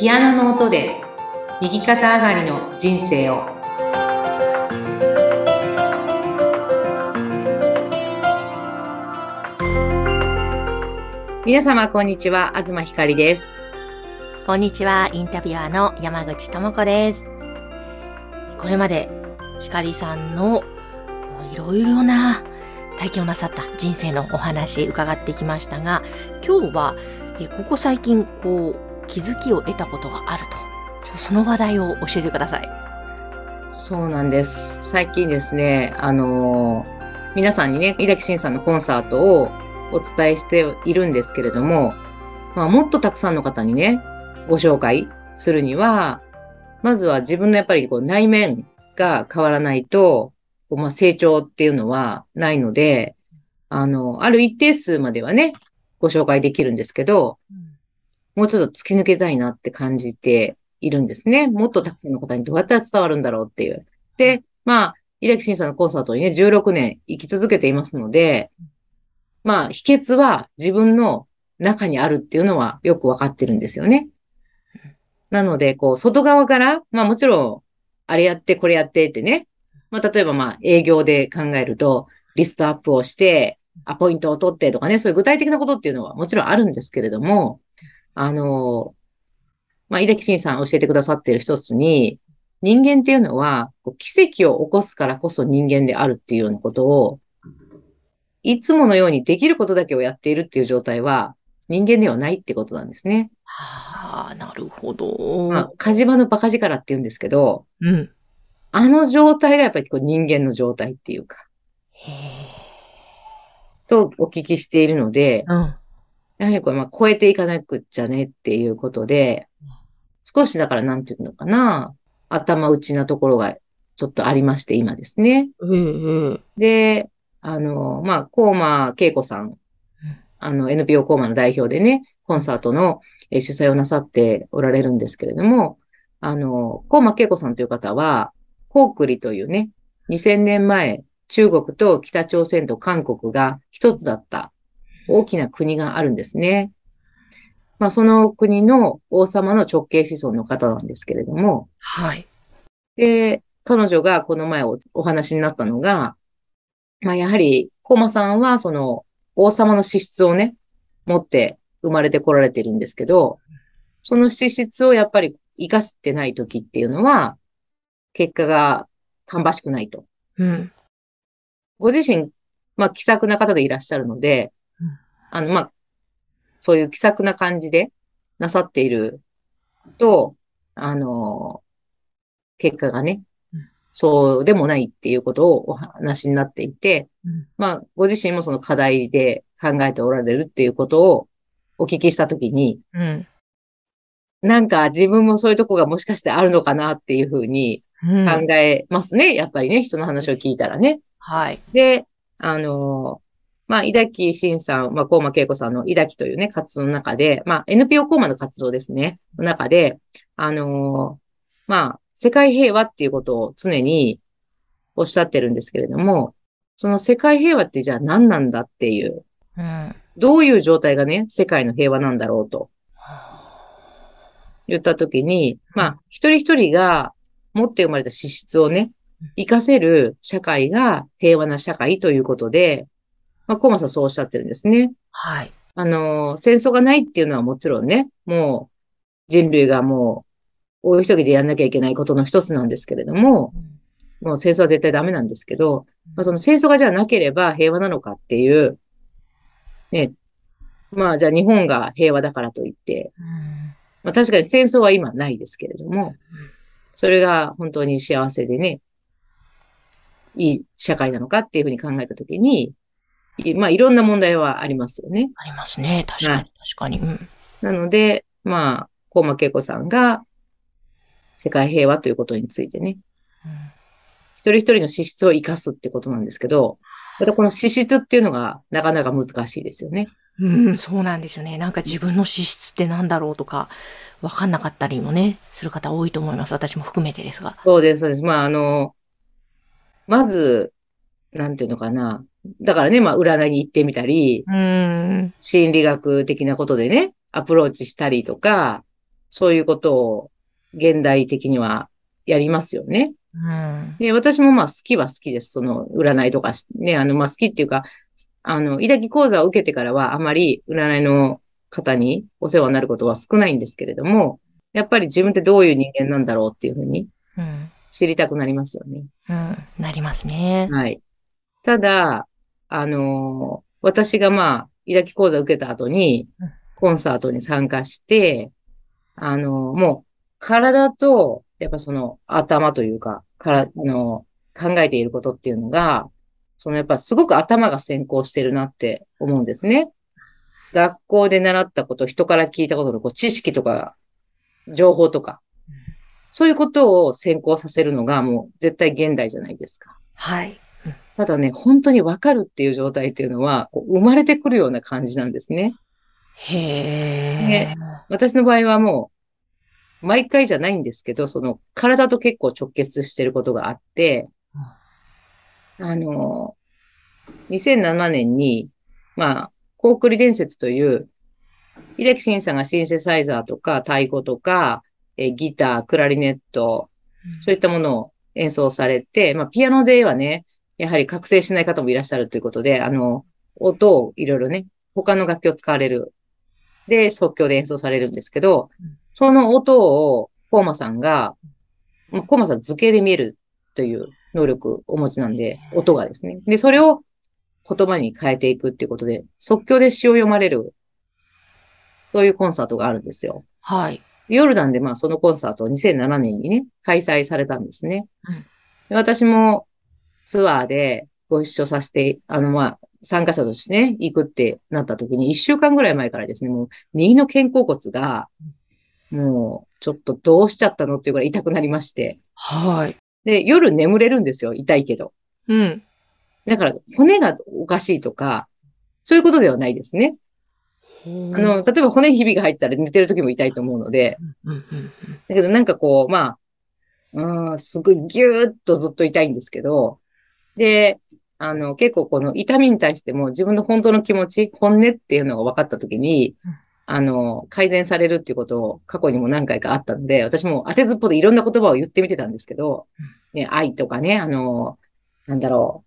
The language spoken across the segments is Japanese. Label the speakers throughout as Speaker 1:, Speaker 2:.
Speaker 1: ピアノの音で右肩上がりの人生を。皆様こんにちは。東ひかりです。
Speaker 2: こんにちは、インタビュアーの山口智子です。これまで、ひかりさんのいろいろな体験をなさった人生のお話伺ってきましたが、今日は、えここ最近、こう、気づきを得たことがあると。その話題を教えてください。
Speaker 1: そうなんです最近ですねあのー皆さんにね井崎慎さんのコンサートをお伝えしているんですけれども、まあ、もっとたくさんの方にねご紹介するにはまずは自分のやっぱりこう内面が変わらないと、まあ、成長っていうのはないので、あの、ある一定数まではね、ご紹介できるんですけど、もうちょっと突き抜けたいなって感じているんですね。もっとたくさんの方にどうやったら伝わるんだろうっていう。で、まあ、井崎慎さんのコンサートにね、16年生き続けていますので、まあ、秘訣は自分の中にあるっていうのはよくわかってるんですよね。なので、こう、外側から、まあもちろん、あれやって、これやってってね。まあ例えばまあ営業で考えると、リストアップをして、アポイントを取ってとかね、そういう具体的なことっていうのはもちろんあるんですけれども、あの、まあ、井崎慎さん教えてくださっている一つに、人間っていうのは、奇跡を起こすからこそ人間であるっていうようなことを、いつものようにできることだけをやっているっていう状態は、人間ではないってことなんですね。
Speaker 2: はあ、なるほど。
Speaker 1: まあ、火事場のバカ力って言うんですけど、
Speaker 2: うん。
Speaker 1: あの状態がやっぱりこう人間の状態っていうか、
Speaker 2: へ
Speaker 1: とお聞きしているので、
Speaker 2: え。うん。
Speaker 1: やはりこれまあ超えていかなくっちゃねっていうことで、少しだからなんていうのかな、頭打ちなところがちょっとありまして、今ですね。
Speaker 2: ええ。
Speaker 1: で、あの、まあ、コーマ恵子さん、あの、NPO コーマの代表でね、コンサートのえー主催をなさっておられるんですけれども、あの、コーマ恵子さんという方は、コークリというね、2000年前、中国と北朝鮮と韓国が一つだった大きな国があるんですね。まあ、その国の王様の直系子孫の方なんですけれども、
Speaker 2: はい。
Speaker 1: で、彼女がこの前おお話になったのが、まあ、やはり、コマさんは、その、王様の資質をね、持って生まれてこられてるんですけど、その資質をやっぱり活かしてない時っていうのは、結果が芳しくないと。
Speaker 2: うん。
Speaker 1: ご自身、まあ、気さくな方でいらっしゃるので
Speaker 2: うん、
Speaker 1: あの、まあ、そういう気さくな感じでなさっていると、あの、結果がね
Speaker 2: うん、
Speaker 1: そうでもないっていうことをお話になっていて、
Speaker 2: うん
Speaker 1: まあ、ご自身もその課題で考えておられるっていうことをお聞きしたときに、
Speaker 2: うん。
Speaker 1: なんか自分もそういうとこがもしかしてあるのかなっていうふうに
Speaker 2: うん
Speaker 1: 考えますね。やっぱりね、人の話を聞いたらね。
Speaker 2: はい。
Speaker 1: で、あの、まあ、井崎慎さん、まあ、高間恵子さんの井崎というね、活動の中で、まあ、NPO 高間の活動ですね、の中で、あの、まあ、世界平和っていうことを常におっしゃってるんですけれども、その世界平和ってじゃあ何なんだっていう、
Speaker 2: うん。
Speaker 1: どういう状態がね、世界の平和なんだろうと言ったときに、まあ、一人一人が持って生まれた資質をね、活かせる社会が平和な社会ということで、まあ、コーマさんそうおっしゃってるんですね。
Speaker 2: はい。
Speaker 1: あの、戦争がないっていうのはもちろんね、もう人類がもう大急ぎでやんなきゃいけないことの一つなんですけれども、もう戦争は絶対ダメなんですけど、まあ、その戦争がじゃあなければ平和なのかっていう、ね、まあじゃあ日本が平和だからといって、
Speaker 2: うん。
Speaker 1: まあ確かに戦争は今ないですけれども、それが本当に幸せでね、いい社会なのかっていうふうに考えたときに、いまあいろんな問題はありますよね。
Speaker 2: ありますね。確かに、確かに。うん。
Speaker 1: なので、まあ、高間恵子さんが世界平和ということについてね、一人一人の資質を生かすってことなんですけど、またこの資質っていうのがなかなか難しいですよね。
Speaker 2: うん、そうなんですよね。なんか自分の資質って何だろうとか、わかんなかったりもね、する方多いと思います。私も含めてですが。
Speaker 1: そうです、そうです。まあ、あの、まず、なんていうのかな。だからね、まあ、占いに行ってみたり、
Speaker 2: うん。
Speaker 1: 心理学的なことでね、アプローチしたりとか、そういうことを現代的にはやりますよね。
Speaker 2: うん。
Speaker 1: で、私もまあ好きは好きです。その占いとかしね、あの、まあ好きっていうか、あの、抱き講座を受けてからはあまり占いの方にお世話になることは少ないんですけれども、やっぱり自分ってどういう人間なんだろうっていうふうに
Speaker 2: うん。
Speaker 1: 知りたくなりますよね。
Speaker 2: うん。なりますね。
Speaker 1: はい。ただ、あのー私がまあ、抱き講座を受けた後に
Speaker 2: うん、
Speaker 1: コンサートに参加して、あのーもう、体と、やっぱその頭というか、から、あのー考えていることっていうのが、そのやっぱすごく頭が先行してるなって思うんですね。学校で習ったこと、人から聞いたことのこう知識とか、情報とか、そういうことを先行させるのがもう絶対現代じゃないですか。
Speaker 2: はい。
Speaker 1: ただね、本当にわかるっていう状態っていうのは、こう生まれてくるような感じなんですね。
Speaker 2: へえ。
Speaker 1: ね私の場合はもう、毎回じゃないんですけど、その体と結構直結してることがあって、あの、2007年に、まあ、コークリ伝説という、秀樹慎さんがシンセサイザーとか太鼓とか、えーギター、クラリネット、そういったものを演奏されて、まあ、ピアノではね、やはり覚醒しない方もいらっしゃるということで、あの、音をいろいろね、他の楽器を使われる。で、即興で演奏されるんですけど
Speaker 2: うん、
Speaker 1: その音を、コーマさんが、まあコーマさん図形で見えるという能力をお持ちなんで、音がですね。で、それを言葉に変えていくっていうことで、即興で詩を読まれる、そういうコンサートがあるんですよ。
Speaker 2: はい。
Speaker 1: ヨルダンでまあそのコンサートを2007年にね、開催されたんですね。
Speaker 2: うん
Speaker 1: で私もツアーでご一緒させて、あのまあ参加者としてね、行くってなった時に一週間ぐらい前からですね、もう右の肩甲骨が、もうちょっとどうしちゃったのっていうぐらい痛くなりまして。
Speaker 2: はい。
Speaker 1: で、夜眠れるんですよ、痛いけど。
Speaker 2: うん。
Speaker 1: だから骨がおかしいとか、そういうことではないですね。
Speaker 2: あ
Speaker 1: あの、例えば骨にひびが入ったら寝てる時も痛いと思うので。だけどなんかこう、まあ、うん、すごいぎゅーっとずっと痛いんですけど、で、あの、結構この痛みに対しても自分の本当の気持ち、本音っていうのが分かったときに
Speaker 2: うん、
Speaker 1: あの、改善されるっていうことを過去にも何回かあったので、私も当てずっぽでいろんな言葉を言ってみてたんですけど、ね、愛とかね、あの、なんだろ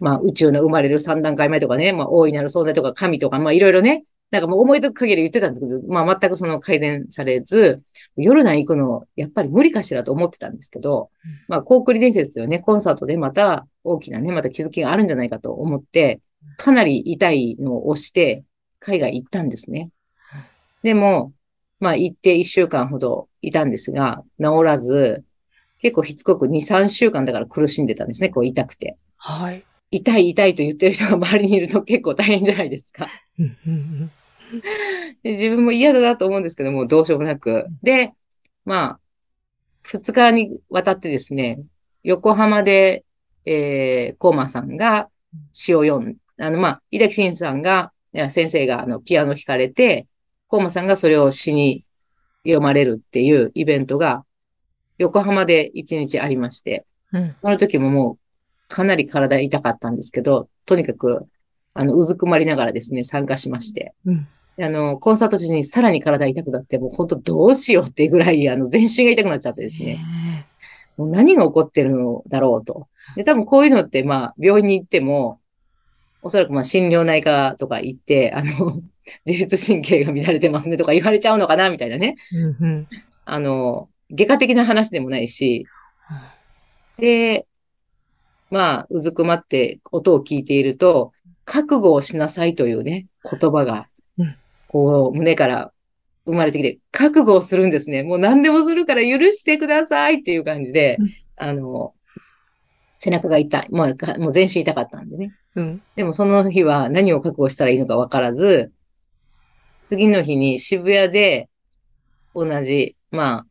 Speaker 1: う、まあ宇宙の生まれる三段階目とかね、まあ大いなる存在とか神とか、まあいろいろね、なんかもう思いつく限り言ってたんですけど、まあ全くその改善されず、夜な行くの、やっぱり無理かしらと思ってたんですけど
Speaker 2: うん、
Speaker 1: まあ、コークリ伝説というね、コンサートでまた大きなね、また気づきがあるんじゃないかと思って、かなり痛いのを押して、海外行ったんですね。でも、まあ行って一週間ほどいたんですが、治らず、結構しつこく2、3週間だから苦しんでたんですね、こう痛くて。
Speaker 2: はい。
Speaker 1: 痛い痛いと言ってる人が周りにいると結構大変じゃないですか。
Speaker 2: うんうん
Speaker 1: で自分も嫌だなと思うんですけども、どうしようもなく。で、まあ、二日にわたってですね、横浜で、えー、コーマさんが詩を読ん、あの、まあ、井崎慎さんが、先生があのピアノ弾かれて、コーマさんがそれを詩に読まれるっていうイベントが、横浜で一日ありまして、
Speaker 2: うん。
Speaker 1: その時ももう、かなり体痛かったんですけど、とにかく、あの、うずくまりながらですね、参加しまして。
Speaker 2: うん。
Speaker 1: であの、コンサート中にさらに体痛くなって、もう本当どうしようっていうぐらい、あの、全身が痛くなっちゃってですね。もう何が起こってるのだろうと。で、多分こういうのって、まあ、病院に行っても、おそらくまあ、心療内科とか行って、あの、自律神経が乱れてますねとか言われちゃうのかな、みたいなね。
Speaker 2: うんうん。
Speaker 1: あの、外科的な話でもないし、で、まあ、うずくまって音を聞いていると、覚悟をしなさいというね、言葉が
Speaker 2: うん、
Speaker 1: こう、胸から生まれてきて、覚悟をするんですね。もう何でもするから許してくださいっていう感じで
Speaker 2: うん、
Speaker 1: あの、背中が痛い。もうが、もう全身痛かったんでね。
Speaker 2: うん。
Speaker 1: でもその日は何を覚悟したらいいのかわからず、次の日に渋谷で同じ、まあ、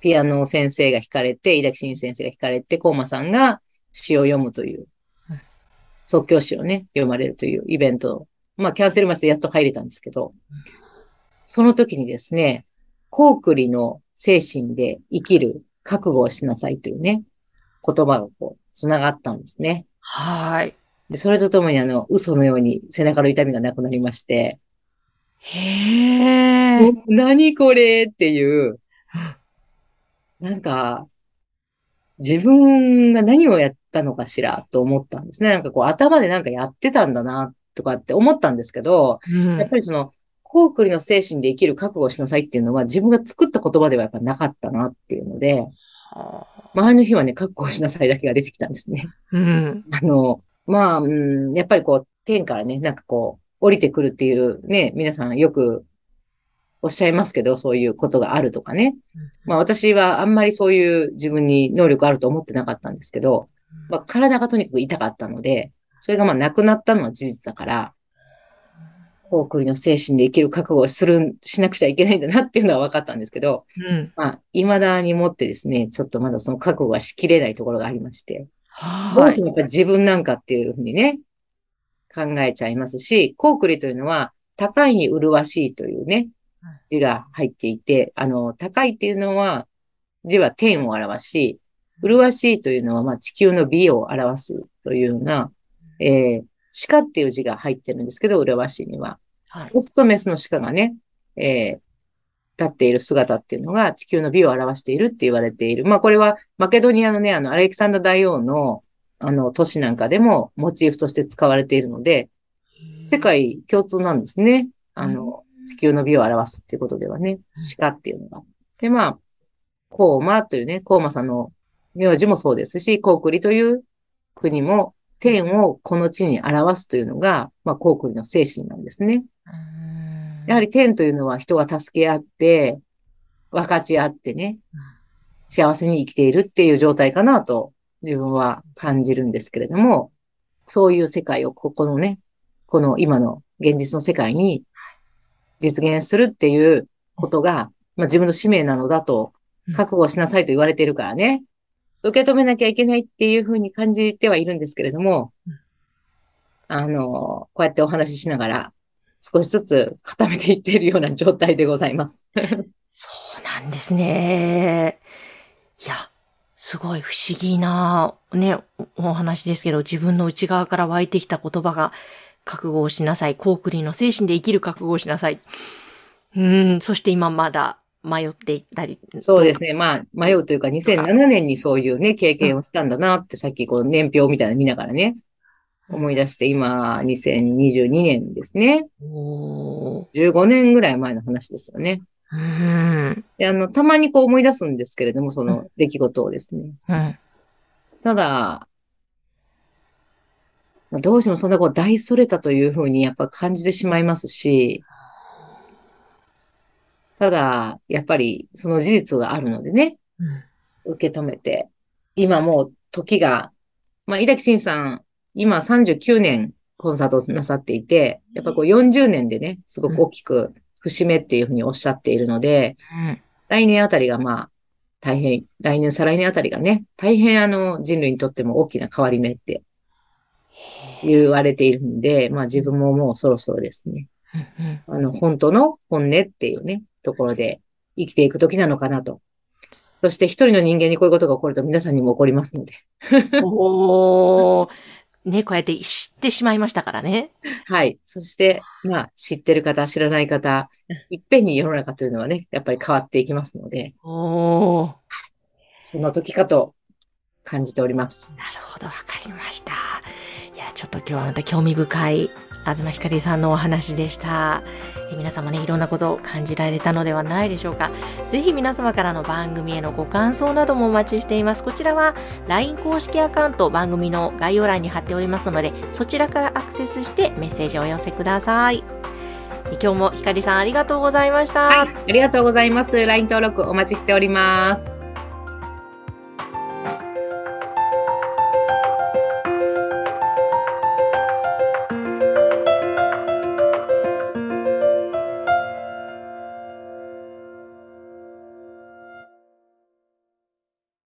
Speaker 1: ピアノ先生が弾かれて、井崎慎先生が弾かれて、コーマさんが詩を読むという
Speaker 2: うん、
Speaker 1: 即興詩をね、読まれるというイベント。まあ、キャンセル待ちでやっと入れたんですけど、その時にですね、コークリの精神で生きる覚悟をしなさいというね、言葉がこう、繋がったんですね。
Speaker 2: はい。
Speaker 1: で、それとともにあの、嘘のように背中の痛みがなくなりまして、
Speaker 2: へえ。
Speaker 1: 何これっていう、なんか、自分が何をやったのかしらと思ったんですね。なんかこう頭でなんかやってたんだなとかって思ったんですけど、
Speaker 2: うん
Speaker 1: やっぱりその、コウクリの精神で生きる覚悟をしなさいっていうのは自分が作った言葉ではやっぱなかったなっていうので、
Speaker 2: はあ
Speaker 1: 前の日はね、覚悟をしなさいだけが出てきたんですね。
Speaker 2: うん。
Speaker 1: あの、まあ、うん、やっぱりこう、天からね、なんかこう、降りてくるっていうね、皆さんよくおっしゃいますけど、そういうことがあるとかね。まあ私はあんまりそういう自分に能力あると思ってなかったんですけど、まあ体がとにかく痛かったので、それがまあなくなったのは事実だから、コウクリの精神で生きる覚悟をする、しなくちゃいけないんだなっていうのは分かったんですけど、
Speaker 2: うん。
Speaker 1: まあ、未だにもってですね、ちょっとまだその覚悟がしきれないところがありまして、ど
Speaker 2: はい。
Speaker 1: うしてもやっぱり自分なんかっていうふうにね、考えちゃいますし、コウクリというのは、高いに麗しいというね
Speaker 2: うん、
Speaker 1: 字が入っていて、あの、高いっていうのは、字は天を表し、麗しいというのは、まあ、地球の美を表すというような、えー、鹿っていう字が入ってるんですけど、麗しいには。
Speaker 2: はい。
Speaker 1: オスとメスの鹿がね、えー、立っている姿っていうのが地球の美を表しているって言われている。まあこれはマケドニアのね、あの、アレキサンダー大王の、あの、都市なんかでもモチーフとして使われているので、世界共通なんですね。あの、地球の美を表すっていうことではね、鹿っていうのが。で、まあ、コーマというね、コーマさんの名字もそうですし、コークリという国も天をこの地に表すというのが、まあ、コークリの精神なんですね。
Speaker 2: うん
Speaker 1: やはり天というのは人が助け合って、分かち合ってね、幸せに生きているっていう状態かなと自分は感じるんですけれども、そういう世界をここのね、この今の現実の世界に実現するっていうことが、まあ、自分の使命なのだと覚悟しなさいと言われているからね、受け止めなきゃいけないっていうふうに感じてはいるんですけれども
Speaker 2: うん、
Speaker 1: あの、こうやってお話ししながら少しずつ固めていっているような状態でございます。
Speaker 2: そうなんですね。いや、すごい不思議な、ね、おお話ですけど、自分の内側から湧いてきた言葉が、覚悟をしなさい。コークリーの精神で生きる覚悟をしなさい。うん、そして今まだ迷っていったり。
Speaker 1: そうですね。まあ、迷うというか、2007年にそういうね、経験をしたんだなって、さっきこう年表みたいなの見ながらね、思い出して、今、2022年ですね。
Speaker 2: おー
Speaker 1: 15年ぐらい前の話ですよね。
Speaker 2: うん。
Speaker 1: で、あの、たまにこう思い出すんですけれども、その出来事をですね。
Speaker 2: うん。
Speaker 1: ただ、まあどうしてもそんなこう大それたというふうにやっぱ感じてしまいますし、ただ、やっぱりその事実があるのでね、
Speaker 2: うん。
Speaker 1: 受け止めて、今もう時が、まあ、井崎慎さん、今39年コンサートをなさっていて、やっぱこう40年でね、すごく大きく節目っていうふうにおっしゃっているので、
Speaker 2: うん。
Speaker 1: 来年あたりがまあ、大変、来年、再来年あたりがね、大変あの人類にとっても大きな変わり目って言われているんで、まあ自分ももうそろそろですね、
Speaker 2: うん。
Speaker 1: あの本当の本音っていうね、ところで生きていく時なのかなと。そして一人の人間にこういうことが起こると皆さんにも起こりますので。
Speaker 2: おー。ね、こうやって知ってしまいましたからね。
Speaker 1: はい。そして、まあ知ってる方、知らない方、いっぺんに世の中というのはね、やっぱり変わっていきますので、
Speaker 2: おー。なる
Speaker 1: その時かと感じております。
Speaker 2: ほど、わかりました。いや、ちょっと今日はまた興味深い、東ひかりさんのお話でした。え皆様ね、いろんなことを感じられたのではないでしょうか。ぜひ皆様からの番組へのご感想などもお待ちしています。こちらは LINE 公式アカウント番組の概要欄に貼っておりますので、そちらからアクセスしてメッセージをお寄せください。今日もひかりさんありがとうございました。
Speaker 1: はい。ありがとうございます。LINE 登録お待ちしております。